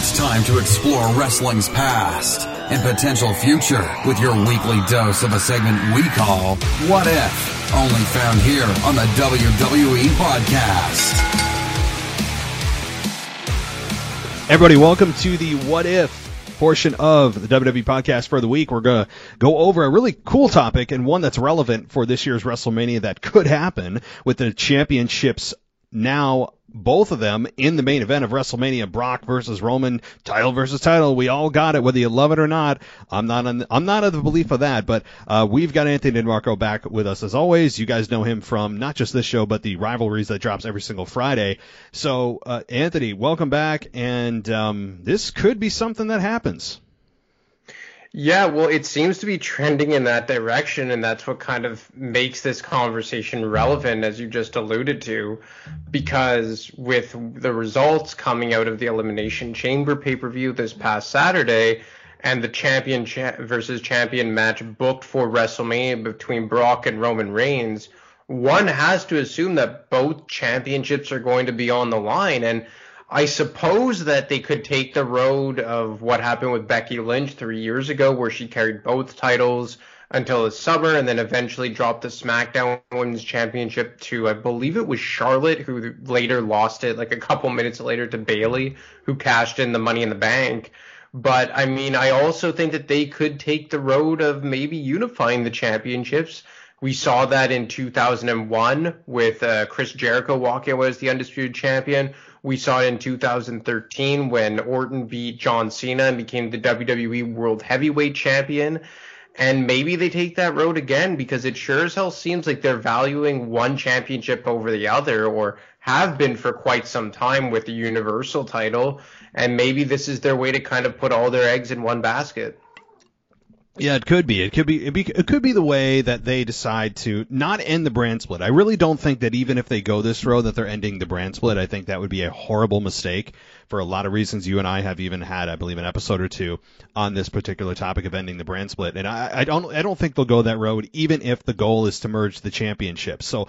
It's time to explore wrestling's past and potential future with your weekly dose of a segment we call What If? Only found here on the WWE Podcast. Everybody, welcome to the What If portion of the WWE podcast for the week. We're going to go over a really cool topic and one that's relevant for this year's WrestleMania that could happen with the championships now both of them in the main event of WrestleMania, Brock versus Roman, title versus title. We all got it, whether you love it or not. I'm not on, I'm not of the belief of that, but uh, we've got Anthony Di Marco back with us as always. You guys know him from not just this show, but the rivalries that drops every single Friday. So, uh, Anthony, welcome back, and um, this could be something that happens. Yeah, well, it seems to be trending in that direction, and that's what kind of makes this conversation relevant, as you just alluded to, because with the results coming out of the Elimination Chamber pay per view this past Saturday, and the champion cha- versus champion match booked for WrestleMania between Brock and Roman Reigns, one has to assume that both championships are going to be on the line, and I suppose that they could take the road of what happened with Becky Lynch three years ago, where she carried both titles until the summer and then eventually dropped the SmackDown Women's Championship to, I believe it was Charlotte, who later lost it like a couple minutes later to Bayley, who cashed in the Money in the Bank. But I mean, I also think that they could take the road of maybe unifying the championships. We saw that in 2001 with uh, Chris Jericho walking away as the undisputed champion. We saw it in 2013 when Orton beat John Cena and became the WWE World Heavyweight Champion. And maybe they take that road again because it sure as hell seems like they're valuing one championship over the other or have been for quite some time with the Universal title. And maybe this is their way to kind of put all their eggs in one basket. Yeah, it could be. It could be, it be. It could be the way that they decide to not end the brand split. I really don't think that even if they go this road that they're ending the brand split. I think that would be a horrible mistake for a lot of reasons. You and I have even had, I believe, an episode or two on this particular topic of ending the brand split. And I, I don't, I don't think they'll go that road, even if the goal is to merge the championships. So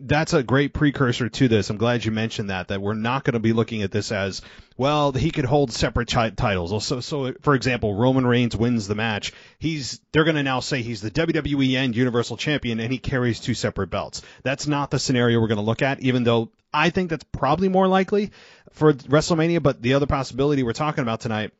that's a great precursor to this. I'm glad you mentioned that. That we're not going to be looking at this as well. He could hold separate titles. So, so for example, Roman Reigns wins the match. He's they're going to now say he's the WWE and Universal Champion, and he carries two separate belts. That's not the scenario we're going to look at. Even though I think that's probably more likely for WrestleMania, but the other possibility we're talking about tonight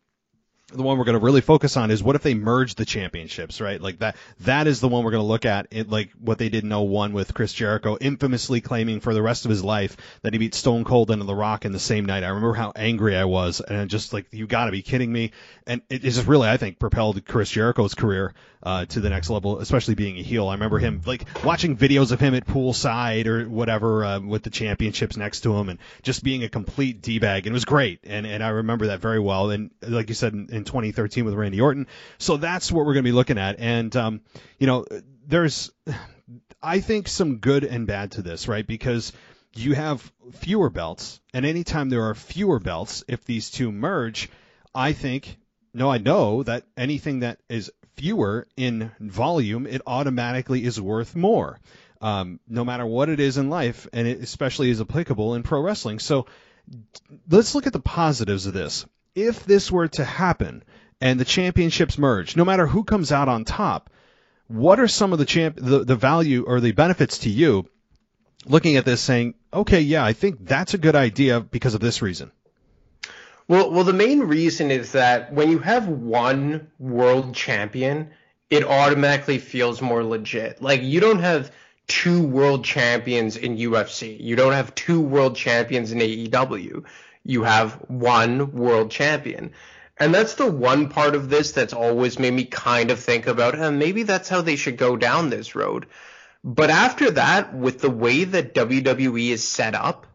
the one we're going to really focus on is what if they merge the championships, right? Like that, that is the one we're going to look at. It, like what they did in 01 with Chris Jericho, infamously claiming for the rest of his life that he beat Stone Cold and The Rock in the same night. I remember how angry I was, and just like you got to be kidding me. And it just really, I think, propelled Chris Jericho's career uh, to the next level, especially being a heel. I remember him like watching videos of him at poolside or whatever uh, with the championships next to him, and just being a complete d bag. And it was great, and and I remember that very well. And like you said. In, in 2013 with Randy Orton. So that's what we're going to be looking at. And, um, you know, there's, I think, some good and bad to this, right? Because you have fewer belts, and anytime there are fewer belts, if these two merge, I think, no, I know that anything that is fewer in volume, it automatically is worth more. Um, no matter what it is in life, and it especially is applicable in pro wrestling. So let's look at the positives of this if this were to happen and the championships merge, no matter who comes out on top, what are some of the champ the, the value or the benefits to you looking at this saying, okay, yeah, I think that's a good idea because of this reason? Well, well, the main reason is that when you have one world champion, it automatically feels more legit. Like you don't have two world champions in UFC. You don't have two world champions in AEW you have one world champion. And that's the one part of this that's always made me kind of think about, and maybe that's how they should go down this road. But after that, with the way that WWE is set up,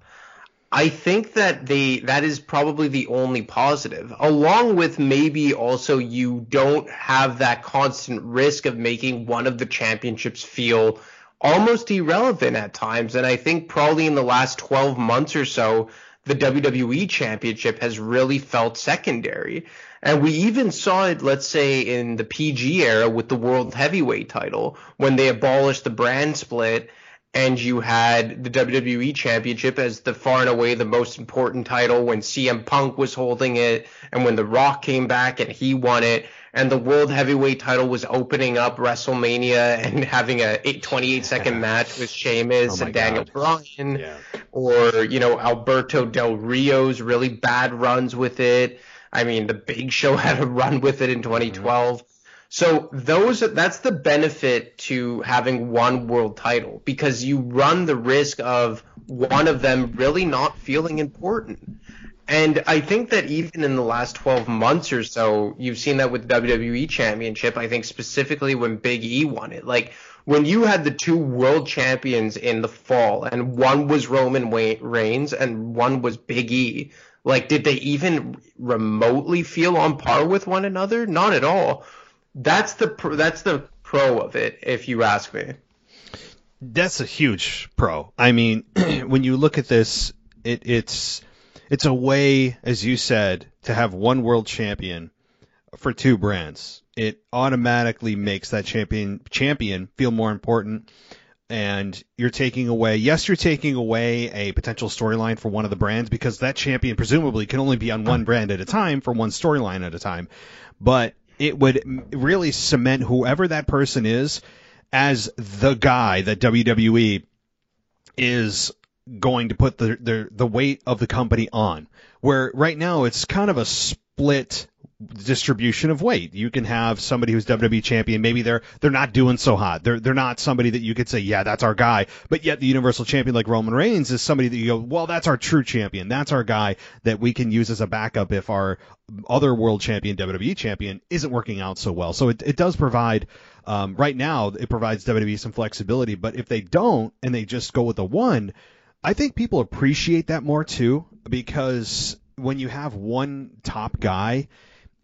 I think that they that is probably the only positive. Along with maybe also you don't have that constant risk of making one of the championships feel almost irrelevant at times. And I think probably in the last 12 months or so, the WWE Championship has really felt secondary. And we even saw it, let's say, in the PG era with the World Heavyweight title when they abolished the brand split and you had the WWE Championship as the far and away the most important title when CM Punk was holding it and when The Rock came back and he won it and the World Heavyweight title was opening up WrestleMania and having a 28 second match with Sheamus Oh and Daniel God. Bryan Yeah. or you know Alberto Del Rio's really bad runs with it. I mean, the Big Show had a run with it in mm-hmm. 2012. So those that's the benefit to having one world title because you run the risk of one of them really not feeling important. And I think that even in the last 12 months or so, you've seen that with WWE Championship. I think specifically when Big E won it. Like when you had the two world champions in the fall, and one was Roman Reigns and one was Big E. Like, did they even remotely feel on par with one another? Not at all. That's the pr- that's the pro of it, if you ask me. That's a huge pro. I mean, when you look at this, it, it's it's a way, as you said, to have one world champion for two brands. It automatically makes that champion champion feel more important. And you're taking away, yes, you're taking away a potential storyline for one of the brands because that champion presumably can only be on one brand at a time for one storyline at a time. But it would really cement whoever that person is as the guy that WWE is going to put the, the the weight of the company on. Where right now it's kind of a split distribution of weight. You can have somebody who's WWE champion, maybe they're they're not doing so hot. They're they're not somebody that you could say, yeah, that's our guy. But yet the Universal Champion like Roman Reigns is somebody that you go, well, that's our true champion. That's our guy that we can use as a backup if our other world champion, WWE champion, isn't working out so well. So it, it does provide um, right now it provides WWE some flexibility. But if they don't and they just go with the one, I think people appreciate that more too because when you have one top guy,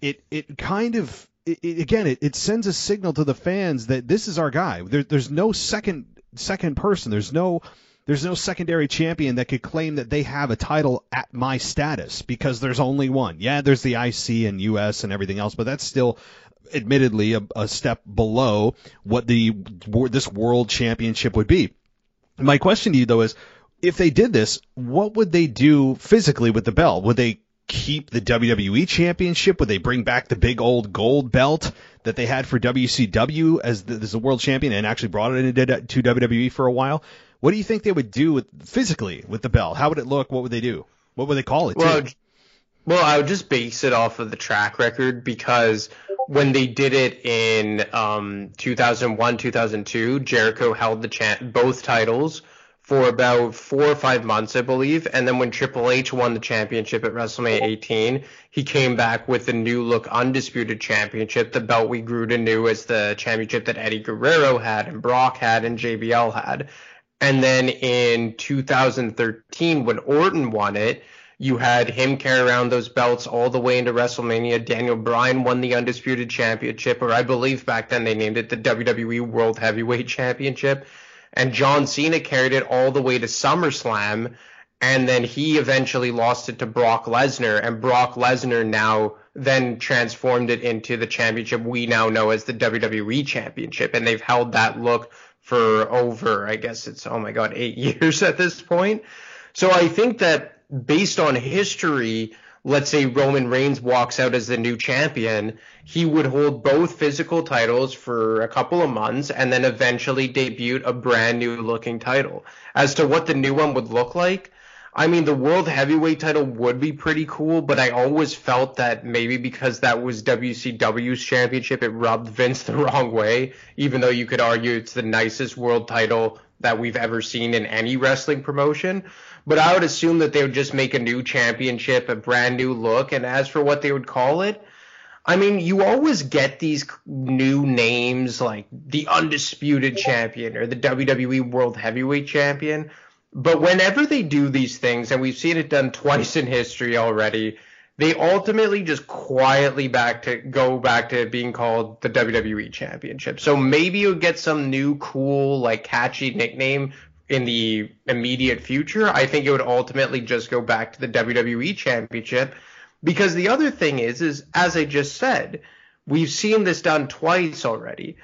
it it kind of it, it, again it, it sends a signal to the fans that this is our guy. There, there's no second second person. There's no there's no secondary champion that could claim that they have a title at my status because there's only one. Yeah, there's the IC and US and everything else, but that's still admittedly a, a step below what the this world championship would be. My question to you though is if they did this, what would they do physically with the belt? Would they keep the WWE championship? Would they bring back the big old gold belt that they had for WCW as the, as the world champion and actually brought it into to WWE for a while? What do you think they would do with physically with the belt? How would it look? What would they do? What would they call it? Well, well, I would just base it off of the track record because when they did it in um, 2001, 2002, Jericho held the cha- both titles for about four or five months, I believe. And then when Triple H won the championship at WrestleMania 18, he came back with the new look undisputed championship, the belt we grew to know as the championship that Eddie Guerrero had and Brock had and JBL had. And then in 2013, when Orton won it, you had him carry around those belts all the way into WrestleMania. Daniel Bryan won the Undisputed Championship, or I believe back then they named it the WWE World Heavyweight Championship. And John Cena carried it all the way to SummerSlam. And then he eventually lost it to Brock Lesnar. And Brock Lesnar now then transformed it into the championship we now know as the WWE Championship. And they've held that look for over, I guess it's, oh my God, eight years at this point. So I think that based on history, let's say Roman Reigns walks out as the new champion, he would hold both physical titles for a couple of months and then eventually debut a brand new looking title. As to what the new one would look like, I mean, the world heavyweight title would be pretty cool, but I always felt that maybe because that was WCW's championship, it rubbed Vince the wrong way, even though you could argue it's the nicest world title that we've ever seen in any wrestling promotion. But I would assume that they would just make a new championship, a brand new look. And as for what they would call it, I mean, you always get these new names like the Undisputed Champion or the WWE World Heavyweight Champion. But whenever they do these things, and we've seen it done twice in history already, they ultimately just quietly back to go back to being called the WWE Championship. So maybe you'll get some new cool, like catchy nickname in the immediate future. I think it would ultimately just go back to the WWE Championship. Because the other thing is, is as I just said, we've seen this done twice already.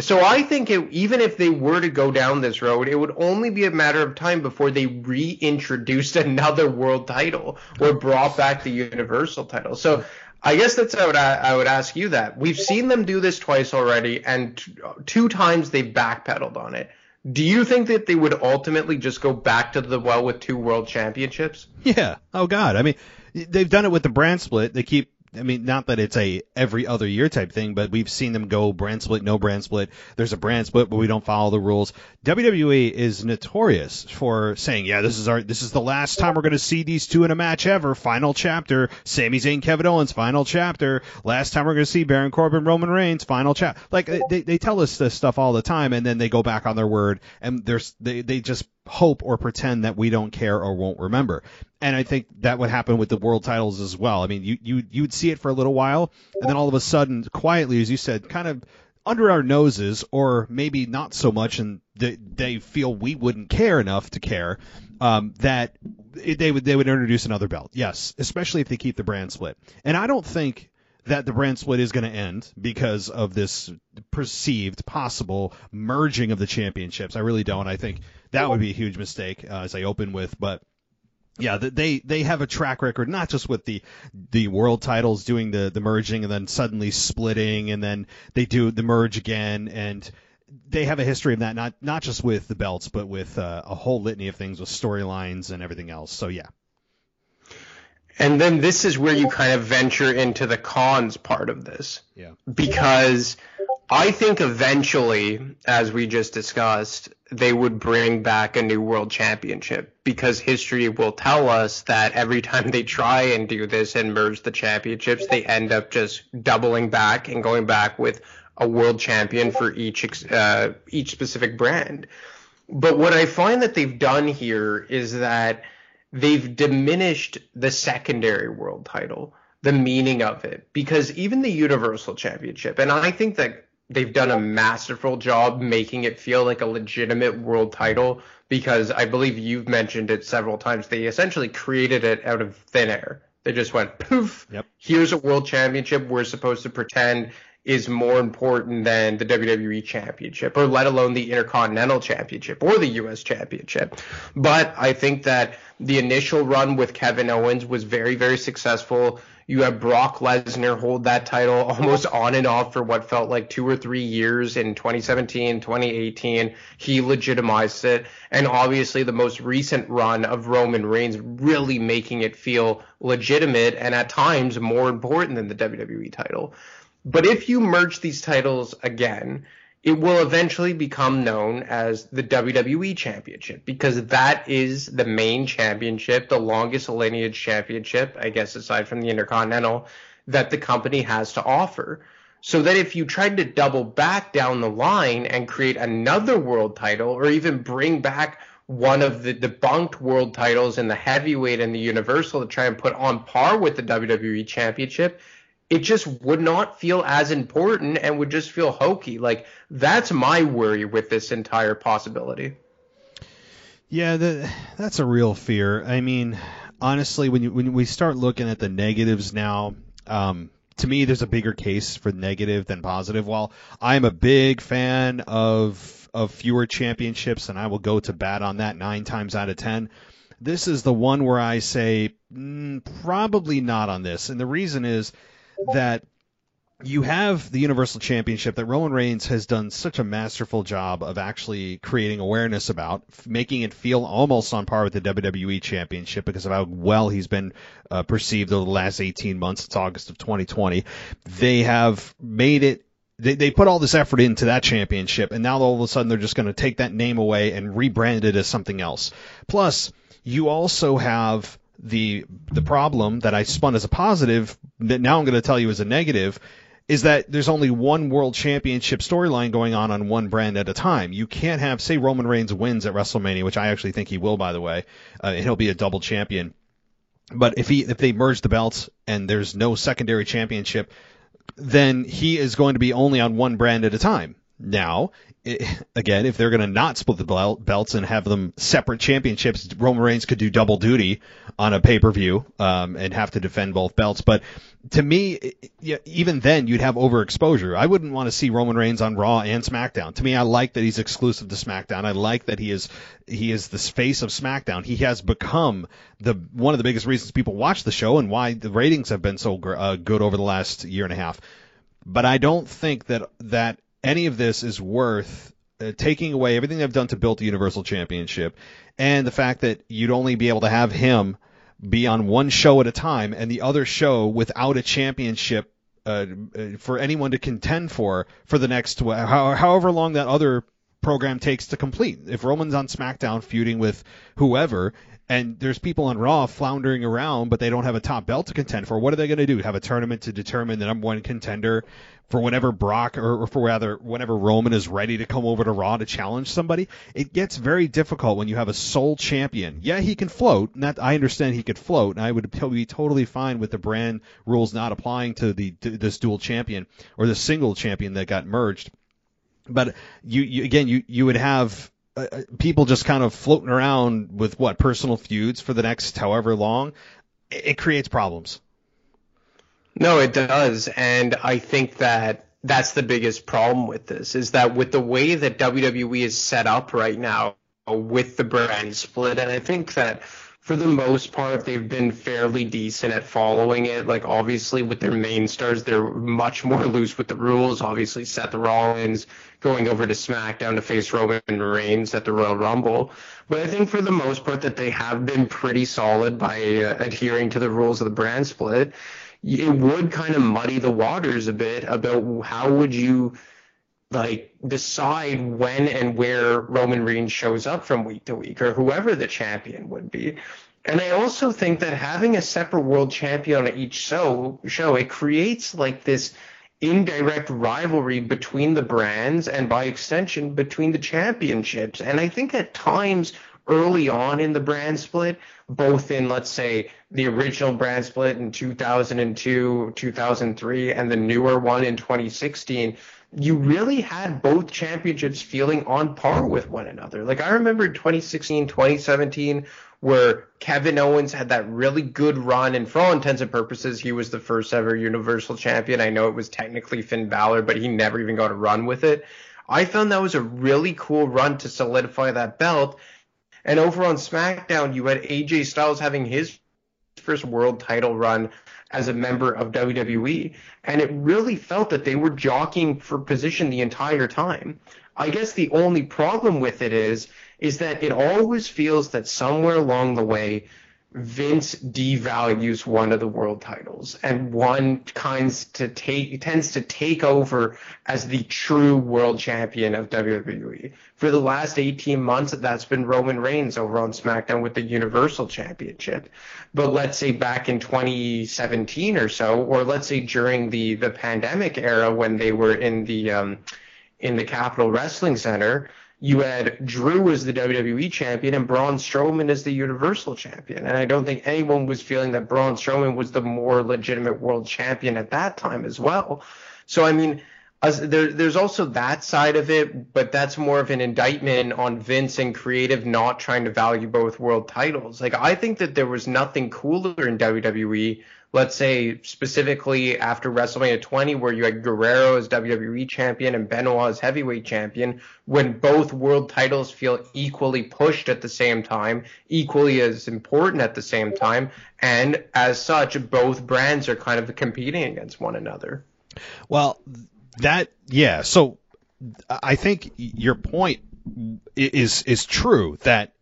So I think it, even if they were to go down this road, it would only be a matter of time before they reintroduced another world title or brought back the universal title. So I guess that's I would I would ask you that. We've seen them do this twice already, and t- two times they've backpedaled on it. Do you think that they would ultimately just go back to the well with two world championships? Yeah. Oh God. I mean, they've done it with the brand split. They keep I mean, not that it's a every other year type thing, but we've seen them go brand split, no brand split. There's a brand split, but we don't follow the rules. WWE is notorious for saying, yeah, this is our, this is the last time we're going to see these two in a match ever. Final chapter. Sami Zayn, Kevin Owens, final chapter. Last time we're going to see Baron Corbin, Roman Reigns, final chapter. Like, uh, they, they tell us this stuff all the time, and then they go back on their word, and there's, they, they just hope or pretend that we don't care or won't remember. And I think that would happen with the world titles as well. I mean, you you you'd see it for a little while, and then all of a sudden, quietly, as you said, kind of under our noses, or maybe not so much, and they, they feel we wouldn't care enough to care. Um, that they would they would introduce another belt, yes, especially if they keep the brand split. And I don't think that the brand split is going to end because of this perceived possible merging of the championships. I really don't. I think that would be a huge mistake uh, as I open with, but yeah, they they have a track record not just with the the world titles doing the the merging and then suddenly splitting and then they do the merge again and they have a history of that not not just with the belts but with uh, a whole litany of things with storylines and everything else. So yeah. And then this is where you kind of venture into the cons part of this. Yeah. Because I think eventually, as we just discussed, they would bring back a new world championship because history will tell us that every time they try and do this and merge the championships, they end up just doubling back and going back with a world champion for each uh, each specific brand. But what I find that they've done here is that they've diminished the secondary world title, the meaning of it, because even the Universal Championship, and I think that they've done a masterful job making it feel like a legitimate world title because I believe you've mentioned it several times. They essentially created it out of thin air. They just went poof. Yep. Here's a world championship. We're supposed to pretend is more important than the WWE Championship, or let alone the Intercontinental Championship or the U.S. Championship. But I think that the initial run with Kevin Owens was very, very successful. You have Brock Lesnar hold that title almost on and off for what felt like two or three years in 2017, 2018. He legitimized it. And obviously, the most recent run of Roman Reigns really making it feel legitimate and at times more important than the WWE title. But if you merge these titles again, it will eventually become known as the WWE Championship because that is the main championship, the longest lineage championship, I guess, aside from the Intercontinental, that the company has to offer. So that if you tried to double back down the line and create another world title or even bring back one of the debunked world titles in the heavyweight and the universal to try and put on par with the WWE championship, it just would not feel as important and would just feel hokey. Like that's my worry with this entire possibility. Yeah, the, that's a real fear. I mean, honestly, when you when we start looking at the negatives now, um, to me, there's a bigger case for negative than positive. While I'm a big fan of of fewer championships, and I will go to bat on that nine times out of ten. This is the one where I say mm, probably not on this, and the reason is that you have the Universal Championship that Roman Reigns has done such a masterful job of actually creating awareness about, making it feel almost on par with the WWE Championship because of how well he's been uh, perceived over the last 18 months. It's August of 2020. They have made it they, they put all this effort into that championship, and now all of a sudden they're just going to take that name away and rebrand it as something else. Plus, you also have the the problem that I spun as a positive that now I'm going to tell you as a negative is that there's only one world championship storyline going on on one brand at a time. You can't have say Roman Reigns wins at WrestleMania, which I actually think he will by the way, uh, and he'll be a double champion. But if he if they merge the belts and there's no secondary championship, then he is going to be only on one brand at a time. Now, again, if they're going to not split the belts and have them separate championships, Roman Reigns could do double duty on a pay per view um, and have to defend both belts. But to me, even then, you'd have overexposure. I wouldn't want to see Roman Reigns on Raw and SmackDown. To me, I like that he's exclusive to SmackDown. I like that he is he is the face of SmackDown. He has become the one of the biggest reasons people watch the show and why the ratings have been so uh, good over the last year and a half. But I don't think that that any of this is worth uh, taking away everything they've done to build the Universal Championship and the fact that you'd only be able to have him be on one show at a time and the other show without a championship uh, uh for anyone to contend for for the next however long that other program takes to complete. If Roman's on SmackDown feuding with whoever and there's people on Raw floundering around, but they don't have a top belt to contend for. What are they going to do? Have a tournament to determine the number one contender for whenever Brock or, or for rather whenever Roman is ready to come over to Raw to challenge somebody? It gets very difficult when you have a sole champion. Yeah, he can float. Not I understand he could float, and I would be totally fine with the brand rules not applying to the to this dual champion or the single champion that got merged. But you, you again, you you would have uh, uh, people just kind of floating around with what personal feuds for the next however long, it, it creates problems. No, it does, and I think that that's the biggest problem with this is that with the way that WWE is set up right now with the brand split, and I think that for the most part, they've been fairly decent at following it. Like, obviously, with their main stars, they're much more loose with the rules. Obviously, Seth Rollins going over to SmackDown to face Roman Reigns at the Royal Rumble. But I think for the most part, that they have been pretty solid by uh, adhering to the rules of the brand split. It would kind of muddy the waters a bit about how would you like decide when and where Roman Reigns shows up from week to week or whoever the champion would be. And I also think that having a separate world champion on each show show it creates like this indirect rivalry between the brands and by extension between the championships. And I think at times early on in the brand split, both in let's say the original brand split in 2002, 2003 and the newer one in 2016, you really had both championships feeling on par with one another. Like I remember 2016, 2017, where Kevin Owens had that really good run, and for all intents and purposes, he was the first ever Universal Champion. I know it was technically Finn Balor, but he never even got a run with it. I found that was a really cool run to solidify that belt. And over on SmackDown, you had AJ Styles having his first world title run as a member of WWE. And it really felt that they were jockeying for position the entire time. I guess the only problem with it is, is that it always feels that somewhere along the way, Vince devalues one of the world titles, and one kinds to take tends to take over as the true world champion of WWE. For the last 18 months, that's been Roman Reigns over on SmackDown with the Universal Championship. But let's say back in 2017 or so, or let's say during the the pandemic era when they were in the um, in the Capitol Wrestling Center you had Drew as the WWE champion and Braun Strowman as the Universal champion. And I don't think anyone was feeling that Braun Strowman was the more legitimate world champion at that time as well. So, I mean, there, there's also that side of it, but that's more of an indictment on Vince and creative not trying to value both world titles. Like, I think that there was nothing cooler in WWE let's say specifically after WrestleMania 20, where you had Guerrero as WWE champion and Benoit as heavyweight champion, when both world titles feel equally pushed at the same time, equally as important at the same time, and as such, both brands are kind of competing against one another. Well, that yeah. So I think your point is is true that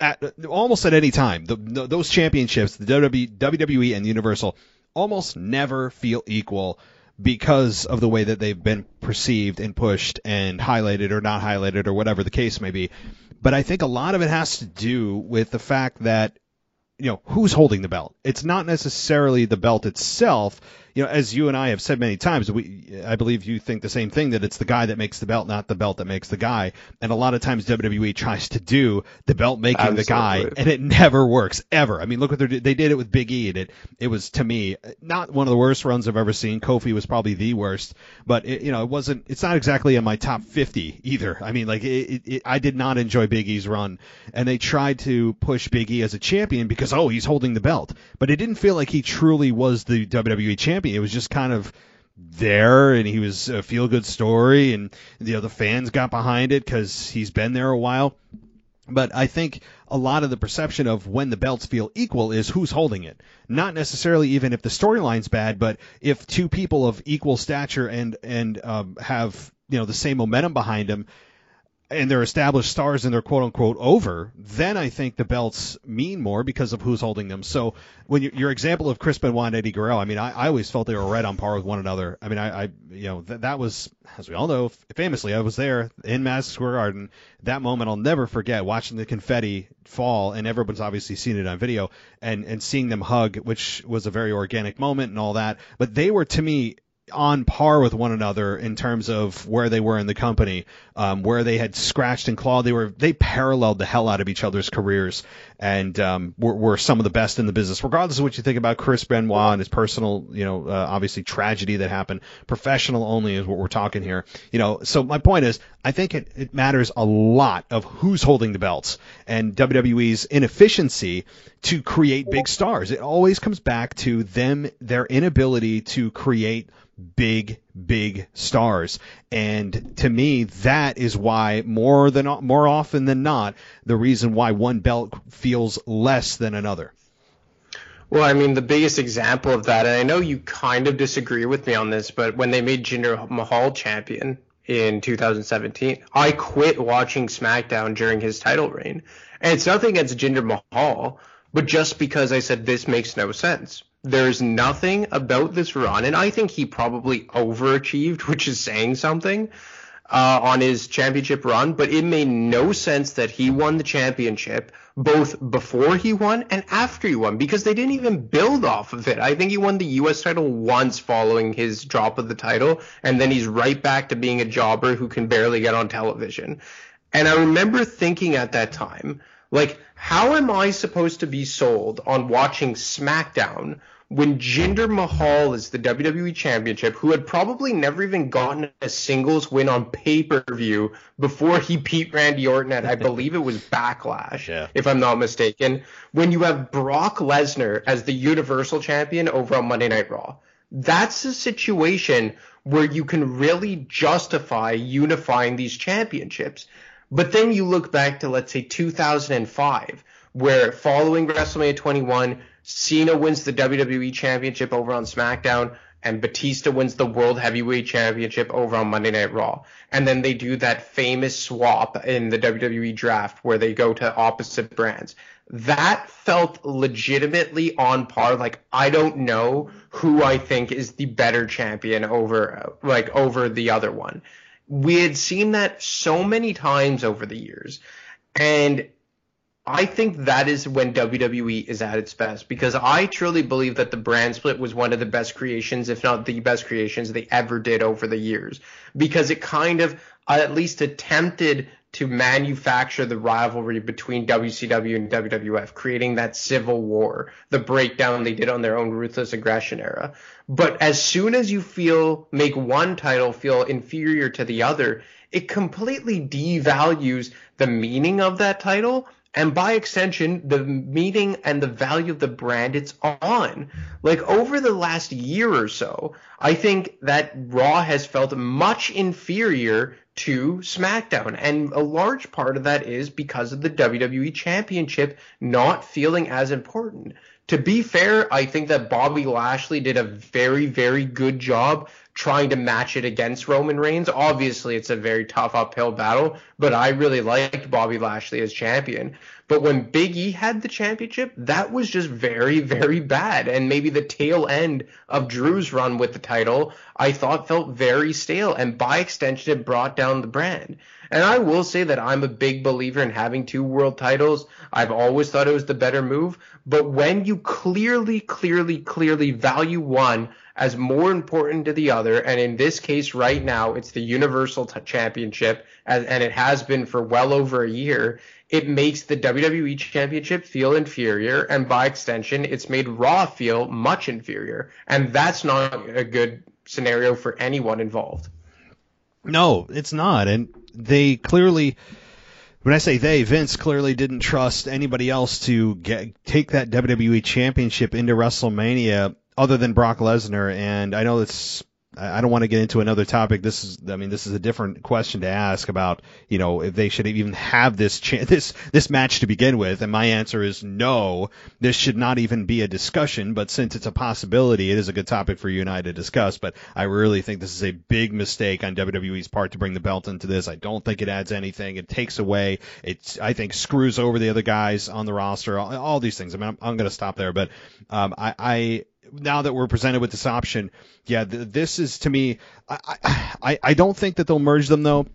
at almost at any time. The, those championships, the WWE and Universal, almost never feel equal because of the way that they've been perceived and pushed and highlighted or not highlighted or whatever the case may be. But I think a lot of it has to do with the fact that you know who's holding the belt. It's not necessarily the belt itself you know, as you and I have said many times, we I believe you think the same thing that it's the guy that makes the belt, not the belt that makes the guy. And a lot of times WWE tries to do the belt making Absolutely. the guy, and it never works ever. I mean, look what they they did it with Big E, and it it was to me not one of the worst runs I've ever seen. Kofi was probably the worst, but it, you know, it wasn't. It's not exactly in my top 50 either. I mean, like it, it, I did not enjoy Big E's run, and they tried to push Big E as a champion because oh, he's holding the belt, but it didn't feel like he truly was the WWE champion. It was just kind of there and he was a feel good story and you know the fans got behind it because he's been there a while but I think a lot of the perception of when the belts feel equal is who's holding it. Not necessarily even if the storyline's bad, but if two people of equal stature and and um, have you know the same momentum behind them, and they're established stars and they're quote unquote over, then I think the belts mean more because of who's holding them. So when you, your example of Chris Benoit and Eddie Guerrero, I mean, I, I always felt they were right on par with one another. I mean, I, I you know, th- that was, as we all know, famously, I was there in Madison Square Garden. That moment I'll never forget watching the confetti fall and everyone's obviously seen it on video and, and seeing them hug, which was a very organic moment and all that. But they were to me on par with one another in terms of where they were in the company, um, where they had scratched and clawed. They were they paralleled the hell out of each other's careers, and um, were, were some of the best in the business. Regardless of what you think about Chris Benoit and his personal, you know, uh, obviously tragedy that happened, professional only is what we're talking here. You know, so my point is, I think it, it matters a lot of who's holding the belts and WWE's inefficiency to create big stars. It always comes back to them, their inability to create big, big stars. And to me, that is why more than more often than not, the reason why one belt feels less than another. Well, I mean, the biggest example of that, and I know you kind of disagree with me on this, but when they made Jinder Mahal champion in 2017, I quit watching SmackDown during his title reign. And it's nothing against Jinder Mahal, but just because I said this makes no sense. There's nothing about this run, and I think he probably overachieved, which is saying something, uh, on his championship run, but it made no sense that he won the championship both before he won and after he won because they didn't even build off of it. I think he won the US title once following his drop of the title, and then he's right back to being a jobber who can barely get on television. And I remember thinking at that time, like, how am I supposed to be sold on watching SmackDown when Jinder Mahal is the WWE Championship, who had probably never even gotten a singles win on pay per view before he beat Randy Orton at, I believe it was Backlash, yeah. if I'm not mistaken, when you have Brock Lesnar as the Universal Champion over on Monday Night Raw. That's a situation where you can really justify unifying these championships. But then you look back to, let's say, 2005, where following WrestleMania 21, Cena wins the WWE Championship over on SmackDown, and Batista wins the World Heavyweight Championship over on Monday Night Raw. And then they do that famous swap in the WWE draft where they go to opposite brands. That felt legitimately on par. Like, I don't know who I think is the better champion over, like, over the other one we had seen that so many times over the years. And I think that is when WWE is at its best because I truly believe that the brand split was one of the best creations, if not the best creations they ever did over the years because it kind of at least attempted to manufacture the rivalry between WCW and WWF, creating that civil war, the breakdown they did on their own ruthless aggression era. But as soon as you feel make one title feel inferior to the other, it completely devalues the meaning of that title and by extension the meaning and the value of the brand it's on like over the last year or so i think that raw has felt much inferior to SmackDown. And a large part of that is because of the WWE Championship not feeling as important. To be fair, I think that Bobby Lashley did a very, very good job trying to match it against Roman Reigns. Obviously, it's a very tough uphill battle, but I really liked Bobby Lashley as champion. But when Big E had the championship, that was just very, very bad. And maybe the tail end of Drew's run with the title, I thought felt very stale. And by extension, it brought down the brand. And I will say that I'm a big believer in having two world titles. I've always thought it was the better move. But when you clearly, clearly, clearly value one as more important to the other. And in this case, right now, it's the Universal Championship, and, and it has been for well over a year. It makes the WWE Championship feel inferior, and by extension, it's made Raw feel much inferior. And that's not a good scenario for anyone involved. No, it's not. And they clearly when I say they, Vince clearly didn't trust anybody else to get take that WWE Championship into WrestleMania other than Brock Lesnar. And I know it's I don't want to get into another topic. This is, I mean, this is a different question to ask about, you know, if they should even have this this this match to begin with. And my answer is no. This should not even be a discussion. But since it's a possibility, it is a good topic for you and I to discuss. But I really think this is a big mistake on WWE's part to bring the belt into this. I don't think it adds anything. It takes away. It's I think screws over the other guys on the roster. All, all these things. I mean, I'm, I'm going to stop there. But um, I, I now that we're presented with this option, yeah, th- this is to me. I, I I don't think that they'll merge them though.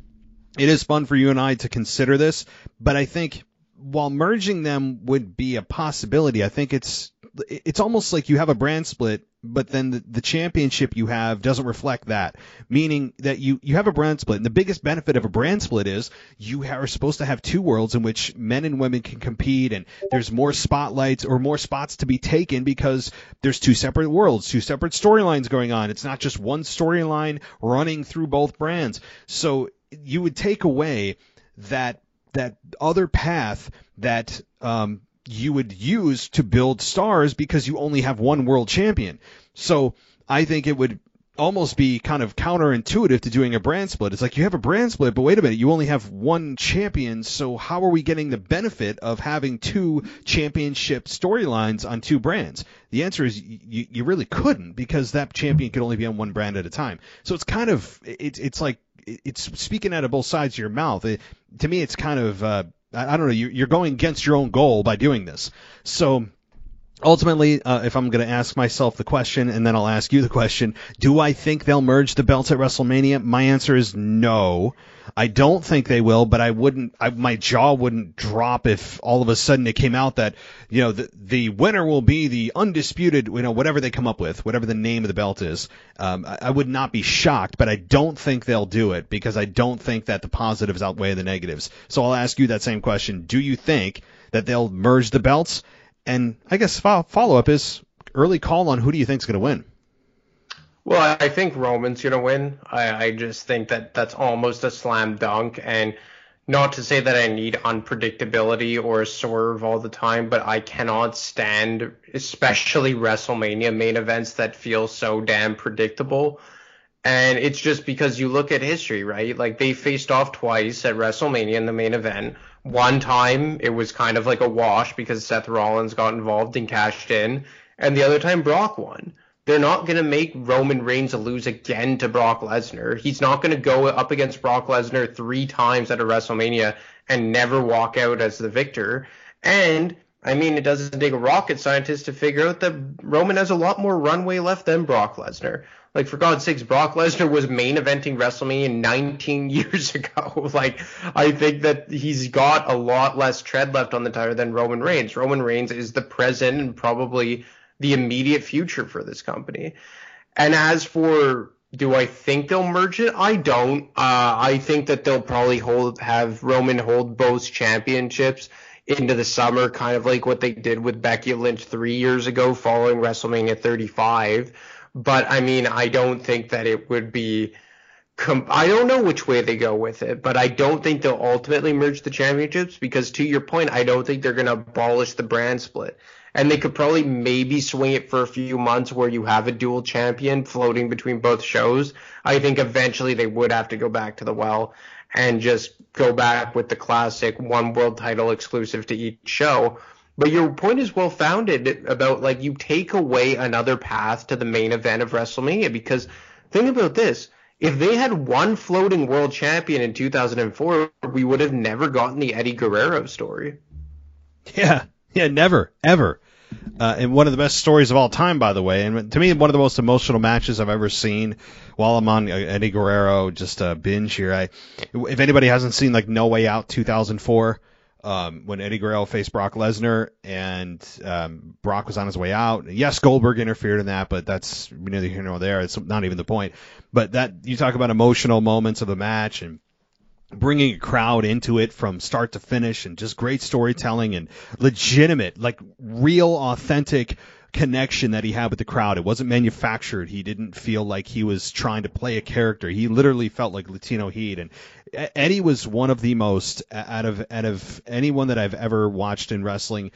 It is fun for you and I to consider this, but I think while merging them would be a possibility, I think it's it's almost like you have a brand split, but then the, the championship you have doesn't reflect that. Meaning that you, you have a brand split. And the biggest benefit of a brand split is you are supposed to have two worlds in which men and women can compete and there's more spotlights or more spots to be taken because there's two separate worlds, two separate storylines going on. It's not just one storyline running through both brands. So you would take away that that other path that um, you would use to build stars because you only have one world champion. So I think it would almost be kind of counterintuitive to doing a brand split. It's like you have a brand split, but wait a minute, you only have one champion, so how are we getting the benefit of having two championship storylines on two brands? The answer is you, you really couldn't because that champion could only be on one brand at a time. So it's kind of it's it's like it's speaking out of both sides of your mouth. It, to me, it's kind of uh, I, don't know. You're going against your own goal by doing this. So ultimately, uh, if I'm going to ask myself the question and then I'll ask you the question, do I think they'll merge the belts at WrestleMania? My answer is no. I don't think they will, but I wouldn't, I, my jaw wouldn't drop if all of a sudden it came out that, you know, the, the winner will be the undisputed, you know, whatever they come up with, whatever the name of the belt is. Um, I, I would not be shocked, but I don't think they'll do it because I don't think that the positives outweigh the negatives. So I'll ask you that same question. Do you think that they'll merge the belts? And I guess follow up is early call on who do you think is going to win? Well, I think Roman's going to win. I, I just think that that's almost a slam dunk. And not to say that I need unpredictability or a swerve all the time, but I cannot stand, especially WrestleMania main events that feel so damn predictable. And it's just because you look at history, right? Like they faced off twice at WrestleMania in the main event. One time it was kind of like a wash because Seth Rollins got involved and cashed in, and the other time Brock won. They're not going to make Roman Reigns lose again to Brock Lesnar. He's not going to go up against Brock Lesnar three times at a WrestleMania and never walk out as the victor. And I mean, it doesn't take a rocket scientist to figure out that Roman has a lot more runway left than Brock Lesnar. Like for God's sakes, Brock Lesnar was main eventing WrestleMania 19 years ago. like I think that he's got a lot less tread left on the tire than Roman Reigns. Roman Reigns is the present and probably the immediate future for this company. And as for do I think they'll merge it? I don't. Uh, I think that they'll probably hold have Roman hold both championships into the summer, kind of like what they did with Becky Lynch three years ago following WrestleMania 35 but I mean, I don't think that it would be. Com- I don't know which way they go with it, but I don't think they'll ultimately merge the championships because, to your point, I don't think they're going to abolish the brand split. And they could probably maybe swing it for a few months where you have a dual champion floating between both shows. I think eventually they would have to go back to the well and just go back with the classic one world title exclusive to each show but your point is well founded about like you take away another path to the main event of WrestleMania because think about this. If they had one floating world champion in 2004, we would have never gotten the Eddie Guerrero story. Yeah, yeah, never, ever. Uh, and one of the best stories of all time, by the way. And to me, one of the most emotional matches I've ever seen. While I'm on uh, Eddie Guerrero, just a binge here. I, if anybody hasn't seen like No Way Out 2004, um, when Eddie Guerrero faced Brock Lesnar and um, Brock was on his way out. Yes, Goldberg interfered in that, but that's neither here nor there. It's not even the point. But that you talk about emotional moments of a match and bringing a crowd into it from start to finish and just great storytelling and legitimate, like real, authentic connection that he had with the crowd. It wasn't manufactured. He didn't feel like he was trying to play a character. He literally felt like Latino Heat. And Eddie was one of the most out of out of anyone that I've ever watched in wrestling,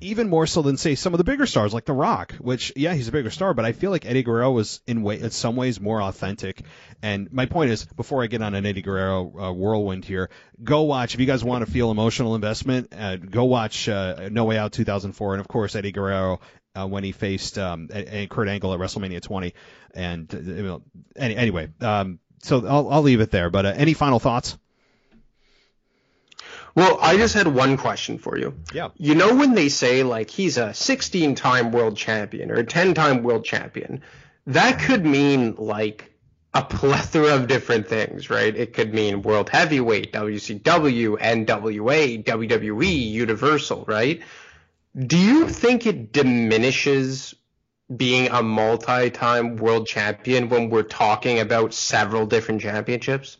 even more so than say some of the bigger stars like The Rock. Which yeah, he's a bigger star, but I feel like Eddie Guerrero was in way in some ways more authentic. And my point is, before I get on an Eddie Guerrero uh, whirlwind here, go watch if you guys want to feel emotional investment. Uh, go watch uh, No Way Out 2004, and of course Eddie Guerrero uh, when he faced um, Kurt Angle at WrestleMania 20. And uh, any, anyway, um, so I'll, I'll leave it there. But uh, any final thoughts? Well, I just had one question for you. Yeah. You know when they say like he's a 16-time world champion or a 10-time world champion, that could mean like a plethora of different things, right? It could mean world heavyweight, WCW, NWA, WWE, Universal, right? Do you think it diminishes being a multi-time world champion when we're talking about several different championships?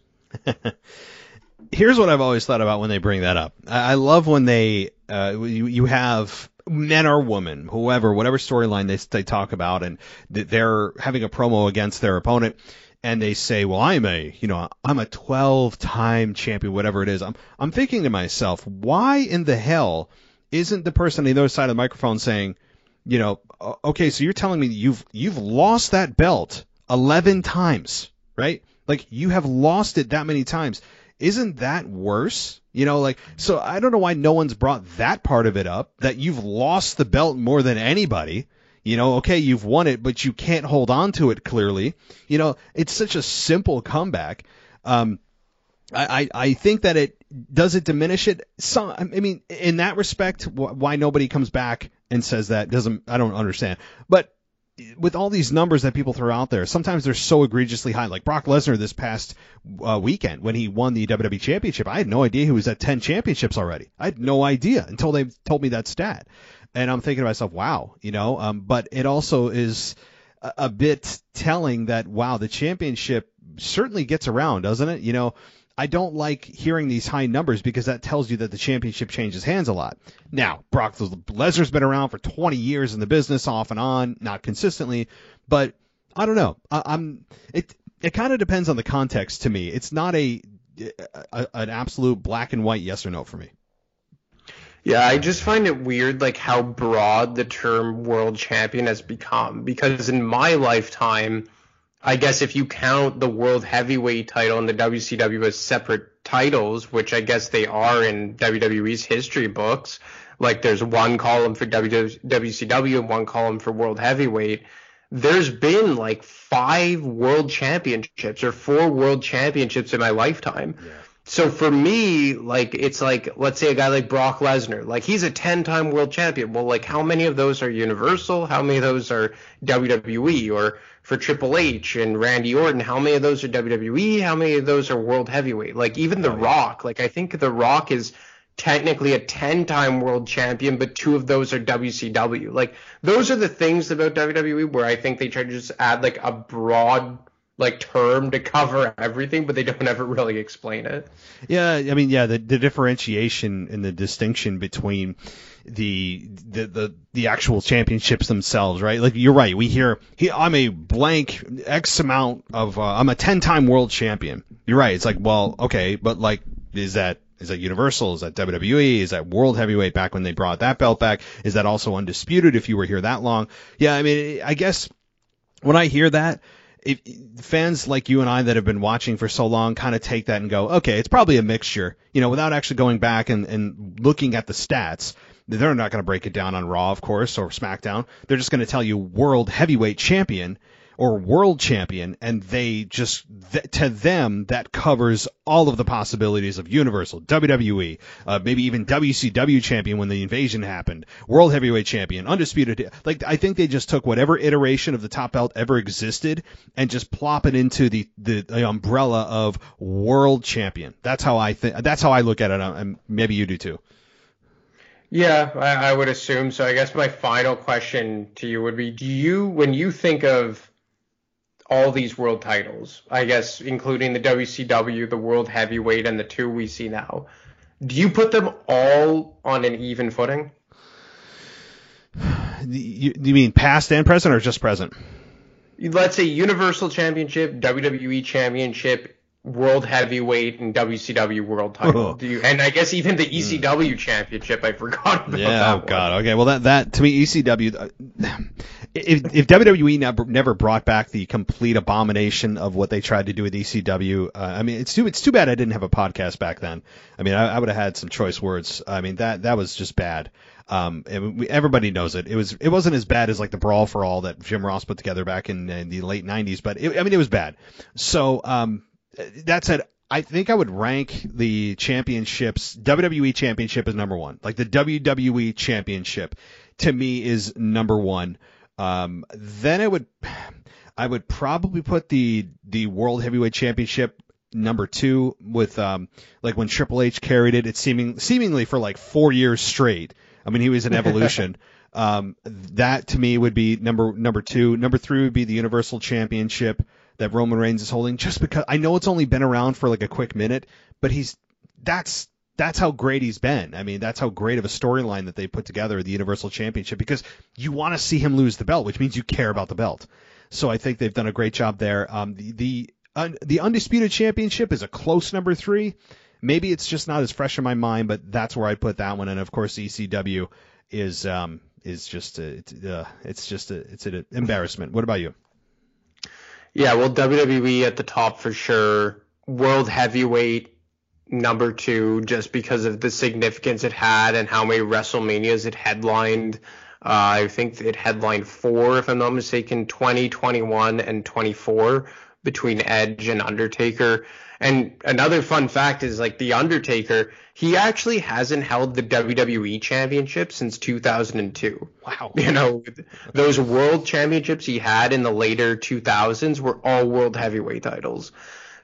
Here's what I've always thought about when they bring that up. I love when they uh, you, you have men or women, whoever, whatever storyline they they talk about, and they're having a promo against their opponent, and they say, "Well, I'm a, you know, I'm a 12-time champion, whatever it is." I'm I'm thinking to myself, why in the hell? Isn't the person on the other side of the microphone saying, you know, okay, so you're telling me you've you've lost that belt 11 times, right? Like you have lost it that many times. Isn't that worse? You know, like so I don't know why no one's brought that part of it up that you've lost the belt more than anybody. You know, okay, you've won it, but you can't hold on to it clearly. You know, it's such a simple comeback. Um, I, I think that it does it diminish it. Some, I mean, in that respect, why nobody comes back and says that doesn't I don't understand. But with all these numbers that people throw out there, sometimes they're so egregiously high. Like Brock Lesnar this past uh, weekend when he won the WWE Championship, I had no idea he was at 10 championships already. I had no idea until they told me that stat, and I'm thinking to myself, wow, you know. Um, but it also is a, a bit telling that wow, the championship certainly gets around, doesn't it? You know I don't like hearing these high numbers because that tells you that the championship changes hands a lot. Now, Brock Lesnar's been around for 20 years in the business, off and on, not consistently, but I don't know. I, I'm it. It kind of depends on the context to me. It's not a, a an absolute black and white yes or no for me. Yeah, I just find it weird, like how broad the term world champion has become. Because in my lifetime I guess if you count the world heavyweight title and the WCW as separate titles, which I guess they are in WWE's history books, like there's one column for WCW and one column for world heavyweight. There's been like five world championships or four world championships in my lifetime. Yeah. So for me, like it's like let's say a guy like Brock Lesnar, like he's a 10-time world champion. Well, like how many of those are Universal? How many of those are WWE? Or for Triple H and Randy Orton, how many of those are WWE? How many of those are World Heavyweight? Like even The Rock, like I think The Rock is technically a 10-time world champion, but two of those are WCW. Like those are the things about WWE where I think they try to just add like a broad like term to cover everything, but they don't ever really explain it. Yeah, I mean, yeah, the, the differentiation and the distinction between the the the the actual championships themselves, right? Like you're right. We hear he, I'm a blank X amount of uh, I'm a 10 time world champion. You're right. It's like well, okay, but like is that is that Universal? Is that WWE? Is that World Heavyweight back when they brought that belt back? Is that also undisputed if you were here that long? Yeah, I mean, I guess when I hear that, if fans like you and I that have been watching for so long kind of take that and go, okay, it's probably a mixture, you know, without actually going back and, and looking at the stats. They're not going to break it down on Raw, of course, or SmackDown. They're just going to tell you world heavyweight champion or world champion, and they just th- to them that covers all of the possibilities of Universal, WWE, uh, maybe even WCW champion when the invasion happened, world heavyweight champion, undisputed. Like I think they just took whatever iteration of the top belt ever existed and just plop it into the the, the umbrella of world champion. That's how I think. That's how I look at it, and maybe you do too. Yeah, I, I would assume so. I guess my final question to you would be: Do you, when you think of all these world titles, I guess including the WCW, the World Heavyweight, and the two we see now, do you put them all on an even footing? You, you mean past and present, or just present? Let's say Universal Championship, WWE Championship, World Heavyweight and WCW World Title. Do you, and I guess even the ECW mm. Championship, I forgot about. Yeah, oh god. Okay, well that that to me ECW. Uh, if, if WWE never never brought back the complete abomination of what they tried to do with ECW, uh, I mean it's too it's too bad I didn't have a podcast back then. I mean I, I would have had some choice words. I mean that that was just bad. Um, we, everybody knows it. It was it wasn't as bad as like the Brawl for All that Jim Ross put together back in, in the late '90s, but it, I mean it was bad. So um, that said, I think I would rank the championships. WWE Championship is number one. Like the WWE Championship to me is number one. Um, then I would, I would probably put the the World Heavyweight Championship number two with um like when Triple H carried it. it seeming seemingly for like four years straight. I mean, he was an evolution. um, that to me would be number number two. Number three would be the Universal Championship that Roman Reigns is holding just because I know it's only been around for like a quick minute, but he's that's that's how great he's been. I mean, that's how great of a storyline that they put together the Universal Championship because you want to see him lose the belt, which means you care about the belt. So I think they've done a great job there. Um, the the the undisputed championship is a close number three. Maybe it's just not as fresh in my mind, but that's where I put that one. And of course, ECW is um, is just a, it's, uh, it's just a, it's an embarrassment. What about you? Yeah, well, WWE at the top for sure. World Heavyweight number two, just because of the significance it had and how many WrestleManias it headlined. Uh, I think it headlined four, if I'm not mistaken, 20, 21, and 24 between Edge and Undertaker. And another fun fact is like The Undertaker, he actually hasn't held the WWE Championship since 2002. Wow. You know, those world championships he had in the later 2000s were all world heavyweight titles.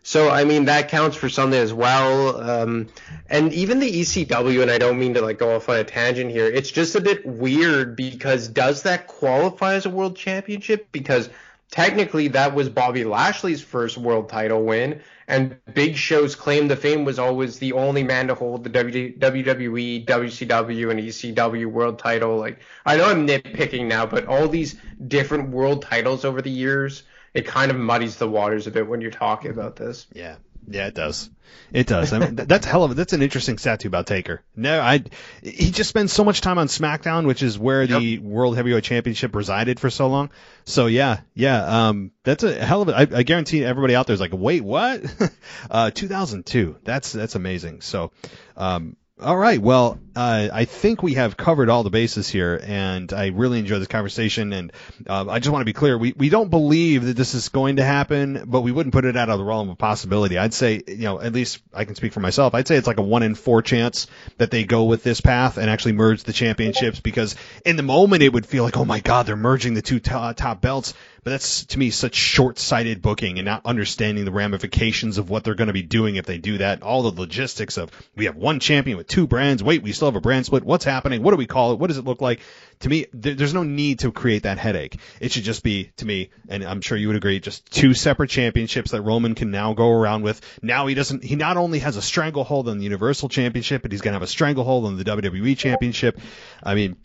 So I mean that counts for something as well. Um, and even the ECW, and I don't mean to like go off on a tangent here. It's just a bit weird because does that qualify as a world championship? Because technically that was Bobby Lashley's first world title win, and Big Show's claim to fame was always the only man to hold the WWE, WCW, and ECW world title. Like I know I'm nitpicking now, but all these different world titles over the years, it kind of muddies the waters a bit when you're talking about this. Yeah, yeah, it does. It does. I mean, that's a hell of a, that's an interesting stat too about Taker. No, I he just spends so much time on SmackDown, which is where yep. the World Heavyweight Championship resided for so long. So yeah, yeah, um, that's a hell of a. I, I guarantee everybody out there is like, wait, what? uh, 2002. That's that's amazing. So, um, all right. Well, uh, I think we have covered all the bases here, and I really enjoyed this conversation. And uh, I just want to be clear: we we don't believe that this is going to happen, but we wouldn't put it out of the realm of possibility. I'd say, you know, at least I can speak for myself. I'd say it's like a one in four chance that they go with this path and actually merge the championships, because in the moment it would feel like, oh my God, they're merging the two top belts but that's to me such short-sighted booking and not understanding the ramifications of what they're going to be doing if they do that. All the logistics of we have one champion with two brands. Wait, we still have a brand split. What's happening? What do we call it? What does it look like? To me, there's no need to create that headache. It should just be, to me, and I'm sure you would agree, just two separate championships that Roman can now go around with. Now he doesn't. He not only has a stranglehold on the Universal Championship, but he's going to have a stranglehold on the WWE Championship. I mean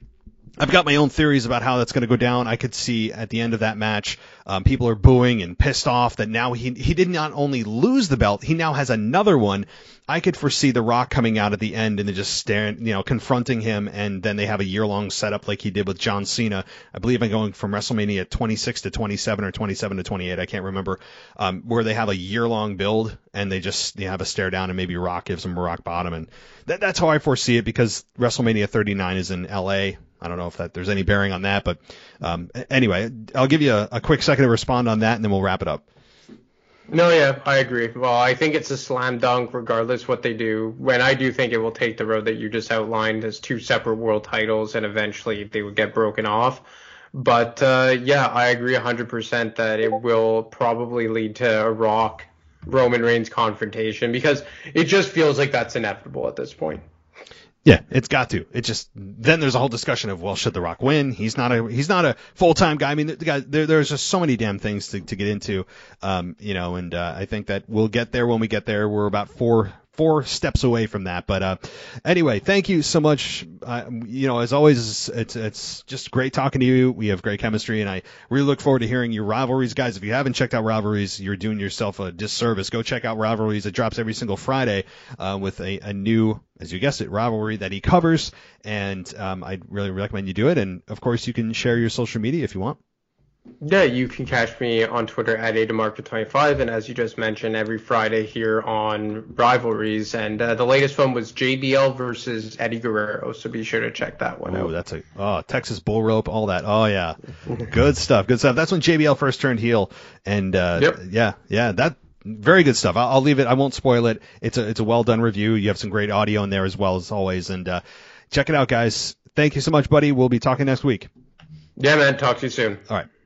I've got my own theories about how that's going to go down. I could see at the end of that match, um, people are booing and pissed off that now he he did not only lose the belt, he now has another one. I could foresee The Rock coming out at the end and then just staring, you know, confronting him, and then they have a year long setup like he did with John Cena. I believe I'm going from WrestleMania 26 to 27 or 27 to 28. I can't remember. Um, where they have a year long build and they just have a stare down and maybe Rock gives him a rock bottom, and that, that's how I foresee it because WrestleMania 39 is in LA I don't know if that there's any bearing on that, but um, anyway, I'll give you a, a quick second to respond on that, and then we'll wrap it up. No, yeah, I agree. Well, I think it's a slam dunk regardless what they do. When I do think it will take the road that you just outlined as two separate world titles, and eventually they would get broken off. But uh, yeah, I agree 100% that it will probably lead to a Rock Roman Reigns confrontation because it just feels like that's inevitable at this point. Yeah, it's got to. It just then there's a whole discussion of well, should The Rock win? He's not a he's not a full time guy. I mean, the guy, there, there's just so many damn things to, to get into, um, you know, and uh, I think that we'll get there when we get there. We're about four four steps away from that. But uh, anyway, thank you so much. You know, as always, it's it's just great talking to you. We have great chemistry, and I really look forward to hearing your rivalries, guys. If you haven't checked out rivalries, you're doing yourself a disservice. Go check out rivalries. It drops every single Friday uh, with a, a new, as you guessed it, rivalry that he covers, and um, I'd really recommend you do it. And of course, you can share your social media if you want. Yeah, you can catch me on Twitter at AdaMarket25, and as you just mentioned, every Friday here on Rivalries. And uh, the latest one was JBL versus Eddie Guerrero, so be sure to check that one oh, out. Oh, that's a oh Texas bull rope, all that. Oh yeah, good stuff, good stuff. That's when JBL first turned heel, and uh, yep. yeah, yeah, that very good stuff. I'll, I'll, leave it. I won't spoil it. It's a it's a well done review. You have some great audio in there as well as always, and uh, check it out, guys. Thank you so much, buddy. We'll be talking next week. Yeah, man. Talk to you soon. All right.